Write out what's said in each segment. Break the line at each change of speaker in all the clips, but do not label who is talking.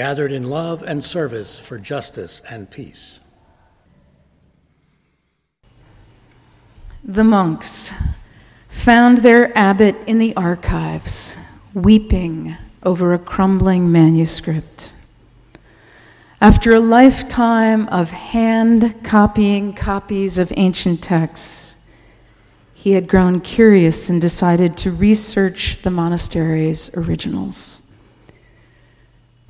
gathered in love and service for justice and peace.
The monks found their abbot in the archives, weeping over a crumbling manuscript. After a lifetime of hand copying copies of ancient texts, he had grown curious and decided to research the monastery's originals.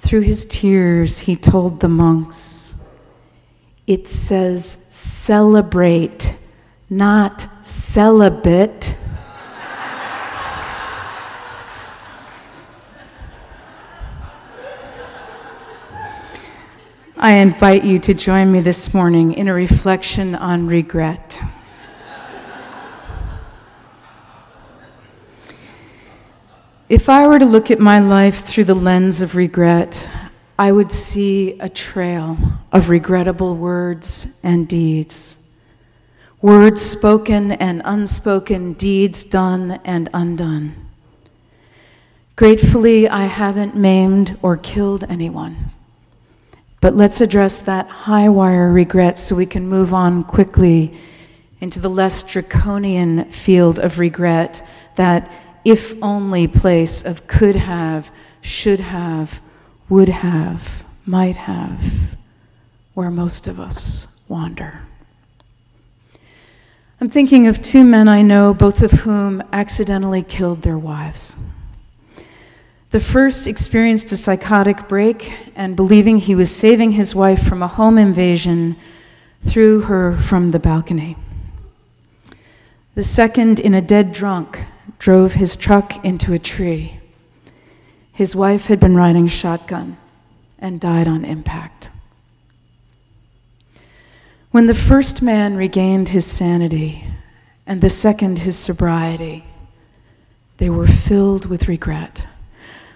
Through his tears, he told the monks, It says celebrate, not celibate. I invite you to join me this morning in a reflection on regret. If I were to look at my life through the lens of regret, I would see a trail of regrettable words and deeds. Words spoken and unspoken, deeds done and undone. Gratefully, I haven't maimed or killed anyone. But let's address that high wire regret so we can move on quickly into the less draconian field of regret that if only place of could have, should have, would have, might have, where most of us wander. I'm thinking of two men I know, both of whom accidentally killed their wives. The first experienced a psychotic break and, believing he was saving his wife from a home invasion, threw her from the balcony. The second, in a dead drunk, drove his truck into a tree. His wife had been riding shotgun and died on impact. When the first man regained his sanity and the second his sobriety, they were filled with regret.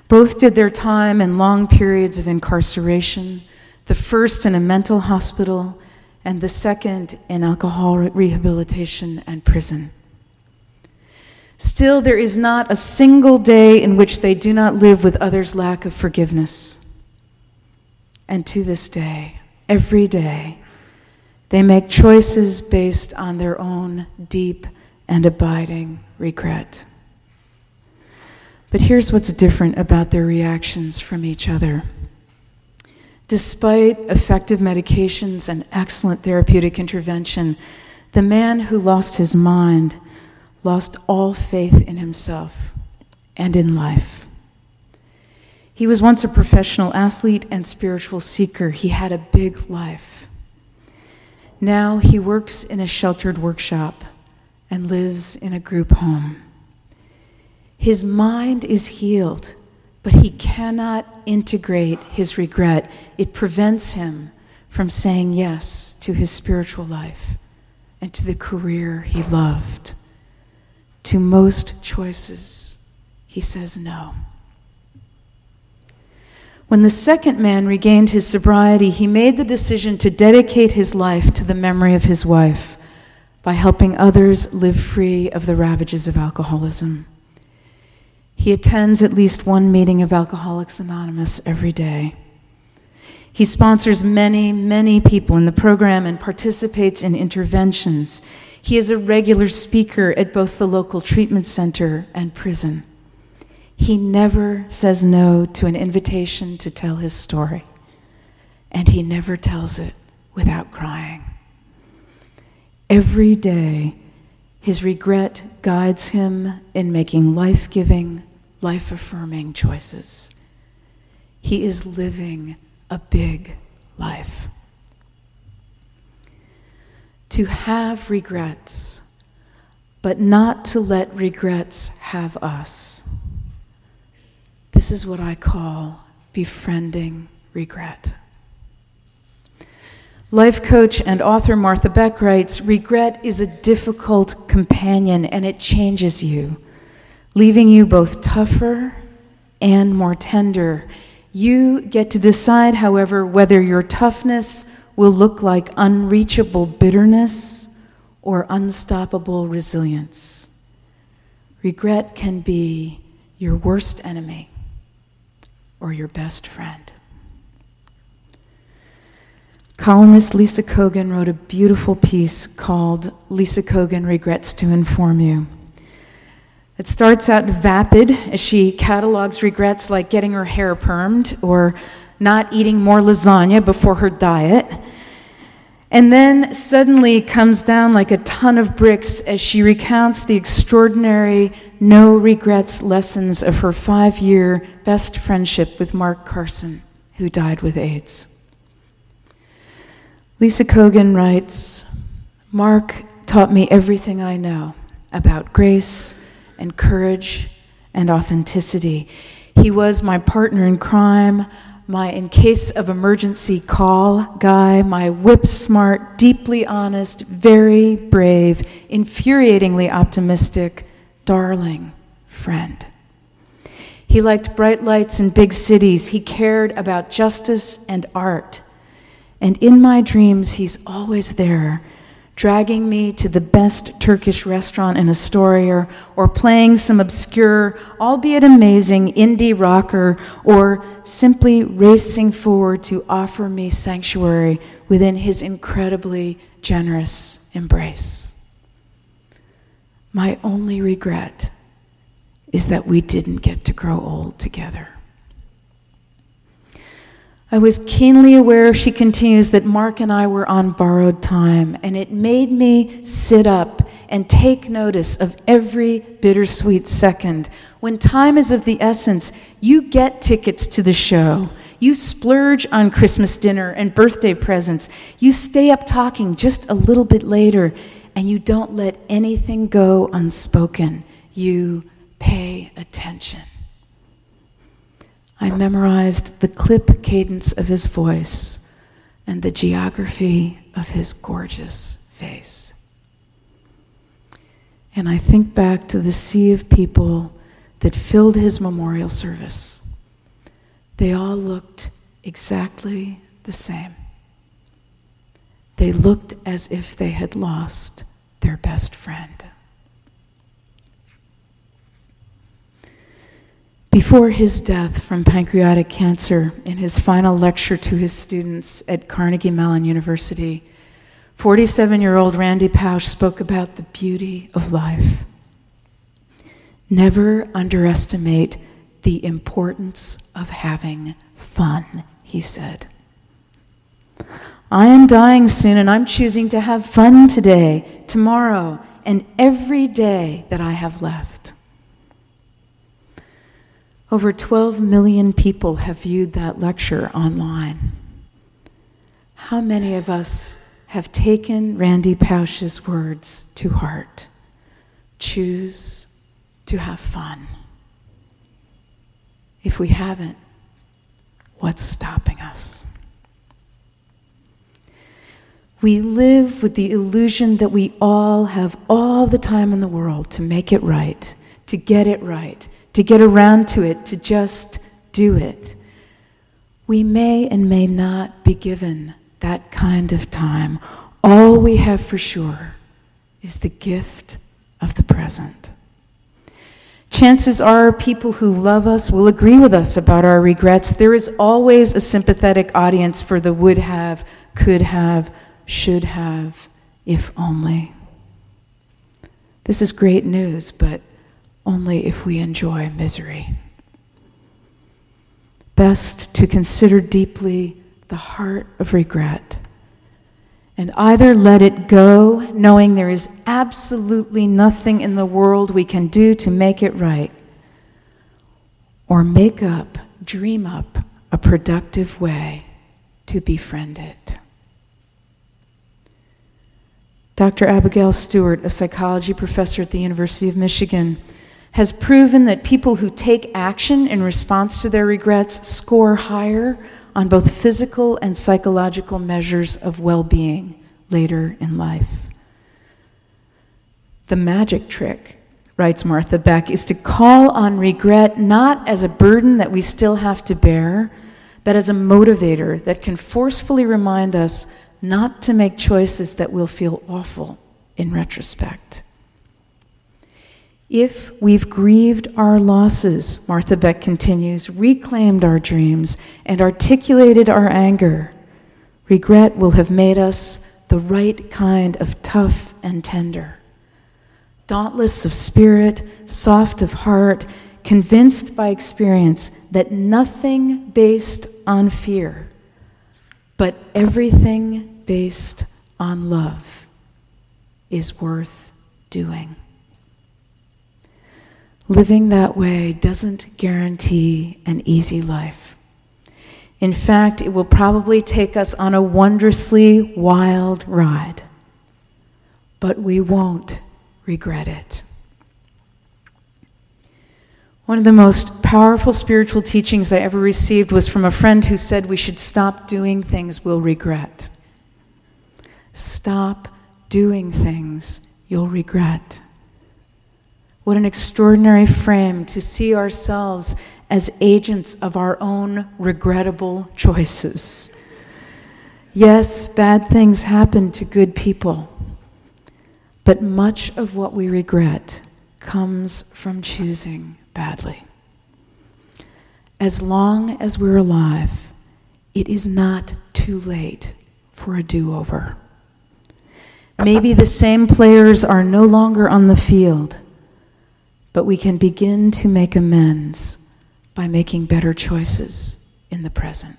Both did their time in long periods of incarceration, the first in a mental hospital, and the second in alcohol rehabilitation and prison. Still, there is not a single day in which they do not live with others' lack of forgiveness. And to this day, every day, they make choices based on their own deep and abiding regret. But here's what's different about their reactions from each other. Despite effective medications and excellent therapeutic intervention, the man who lost his mind lost all faith in himself and in life. He was once a professional athlete and spiritual seeker. He had a big life. Now he works in a sheltered workshop and lives in a group home. His mind is healed, but he cannot integrate his regret. It prevents him from saying yes to his spiritual life and to the career he loved. To most choices, he says no. When the second man regained his sobriety, he made the decision to dedicate his life to the memory of his wife by helping others live free of the ravages of alcoholism. He attends at least one meeting of Alcoholics Anonymous every day. He sponsors many, many people in the program and participates in interventions. He is a regular speaker at both the local treatment center and prison. He never says no to an invitation to tell his story, and he never tells it without crying. Every day, his regret guides him in making life giving, life affirming choices. He is living a big life to have regrets, but not to let regrets have us. This is what I call befriending regret. Life coach and author Martha Beck writes Regret is a difficult companion and it changes you, leaving you both tougher and more tender. You get to decide, however, whether your toughness will look like unreachable bitterness or unstoppable resilience. Regret can be your worst enemy or your best friend. Columnist Lisa Kogan wrote a beautiful piece called Lisa Kogan Regrets to Inform You. It starts out vapid as she catalogs regrets like getting her hair permed or not eating more lasagna before her diet. And then suddenly comes down like a ton of bricks as she recounts the extraordinary no regrets lessons of her five year best friendship with Mark Carson, who died with AIDS. Lisa Kogan writes Mark taught me everything I know about grace and courage and authenticity. He was my partner in crime, my in case of emergency call guy, my whip smart, deeply honest, very brave, infuriatingly optimistic, darling friend. He liked bright lights and big cities. He cared about justice and art. And in my dreams, he's always there dragging me to the best Turkish restaurant in Astoria, or playing some obscure, albeit amazing, indie rocker, or simply racing forward to offer me sanctuary within his incredibly generous embrace. My only regret is that we didn't get to grow old together. I was keenly aware, she continues, that Mark and I were on borrowed time, and it made me sit up and take notice of every bittersweet second. When time is of the essence, you get tickets to the show. You splurge on Christmas dinner and birthday presents. You stay up talking just a little bit later, and you don't let anything go unspoken. You pay attention. I memorized the clip cadence of his voice and the geography of his gorgeous face. And I think back to the sea of people that filled his memorial service. They all looked exactly the same. They looked as if they had lost their best friend. Before his death from pancreatic cancer, in his final lecture to his students at Carnegie Mellon University, 47 year old Randy Pausch spoke about the beauty of life. Never underestimate the importance of having fun, he said. I am dying soon, and I'm choosing to have fun today, tomorrow, and every day that I have left. Over 12 million people have viewed that lecture online. How many of us have taken Randy Pausch's words to heart? Choose to have fun. If we haven't, what's stopping us? We live with the illusion that we all have all the time in the world to make it right, to get it right, to get around to it, to just do it. We may and may not be given that kind of time. All we have for sure is the gift of the present. Chances are people who love us will agree with us about our regrets. There is always a sympathetic audience for the would have, could have, should have, if only. This is great news, but only if we enjoy misery. Best to consider deeply the heart of regret and either let it go, knowing there is absolutely nothing in the world we can do to make it right, or make up, dream up a productive way to befriend it. Dr. Abigail Stewart, a psychology professor at the University of Michigan, has proven that people who take action in response to their regrets score higher on both physical and psychological measures of well being later in life. The magic trick, writes Martha Beck, is to call on regret not as a burden that we still have to bear, but as a motivator that can forcefully remind us not to make choices that will feel awful in retrospect. If we've grieved our losses, Martha Beck continues, reclaimed our dreams, and articulated our anger, regret will have made us the right kind of tough and tender. Dauntless of spirit, soft of heart, convinced by experience that nothing based on fear, but everything based on love is worth doing. Living that way doesn't guarantee an easy life. In fact, it will probably take us on a wondrously wild ride, but we won't regret it. One of the most powerful spiritual teachings I ever received was from a friend who said we should stop doing things we'll regret. Stop doing things you'll regret. What an extraordinary frame to see ourselves as agents of our own regrettable choices. Yes, bad things happen to good people, but much of what we regret comes from choosing badly. As long as we're alive, it is not too late for a do over. Maybe the same players are no longer on the field but we can begin to make amends by making better choices in the present.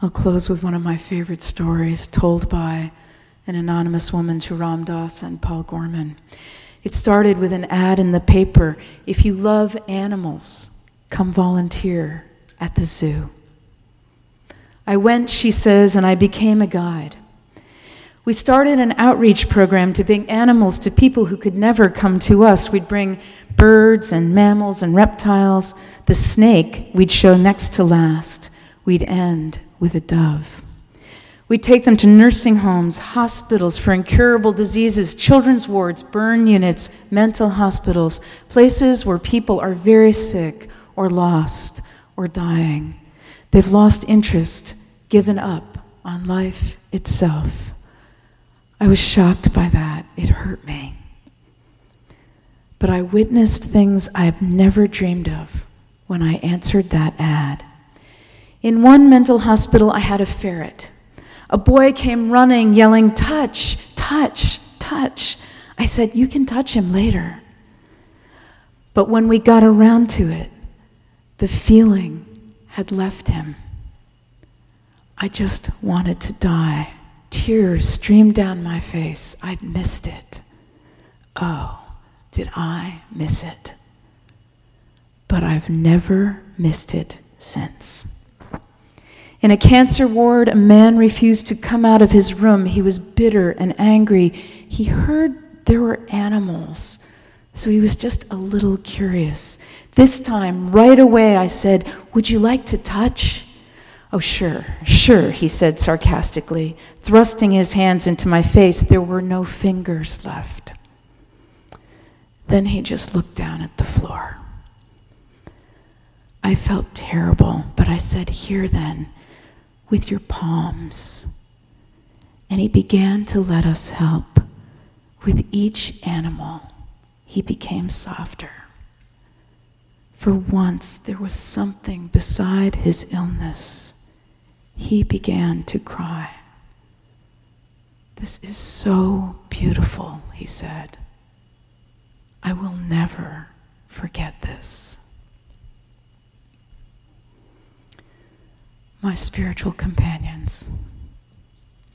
I'll close with one of my favorite stories told by an anonymous woman to Ram Dass and Paul Gorman. It started with an ad in the paper If you love animals, come volunteer at the zoo. I went, she says, and I became a guide. We started an outreach program to bring animals to people who could never come to us. We'd bring birds and mammals and reptiles. The snake we'd show next to last. We'd end with a dove. We'd take them to nursing homes, hospitals for incurable diseases, children's wards, burn units, mental hospitals, places where people are very sick or lost or dying. They've lost interest, given up on life itself. I was shocked by that. It hurt me. But I witnessed things I've never dreamed of when I answered that ad. In one mental hospital, I had a ferret. A boy came running, yelling, Touch, touch, touch. I said, You can touch him later. But when we got around to it, the feeling had left him. I just wanted to die. Tears streamed down my face. I'd missed it. Oh, did I miss it? But I've never missed it since. In a cancer ward, a man refused to come out of his room. He was bitter and angry. He heard there were animals, so he was just a little curious. This time, right away, I said, Would you like to touch? Oh, sure, sure, he said sarcastically, thrusting his hands into my face. There were no fingers left. Then he just looked down at the floor. I felt terrible, but I said, Here then, with your palms. And he began to let us help. With each animal, he became softer. For once, there was something beside his illness he began to cry. This is so beautiful, he said. I will never forget this. My spiritual companions,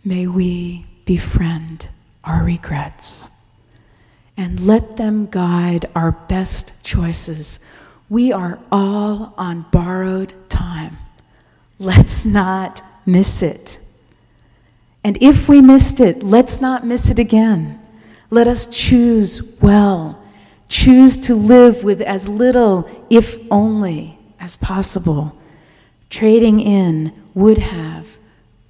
may we befriend our regrets and let them guide our best choices. We are all on borrowed time. Let's not miss it. And if we missed it, let's not miss it again. Let us choose well. Choose to live with as little, if only, as possible, trading in would have,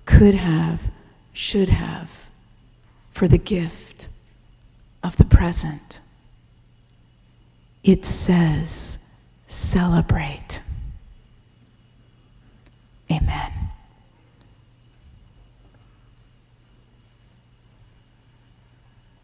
could have, should have for the gift of the present. It says, celebrate. Amen.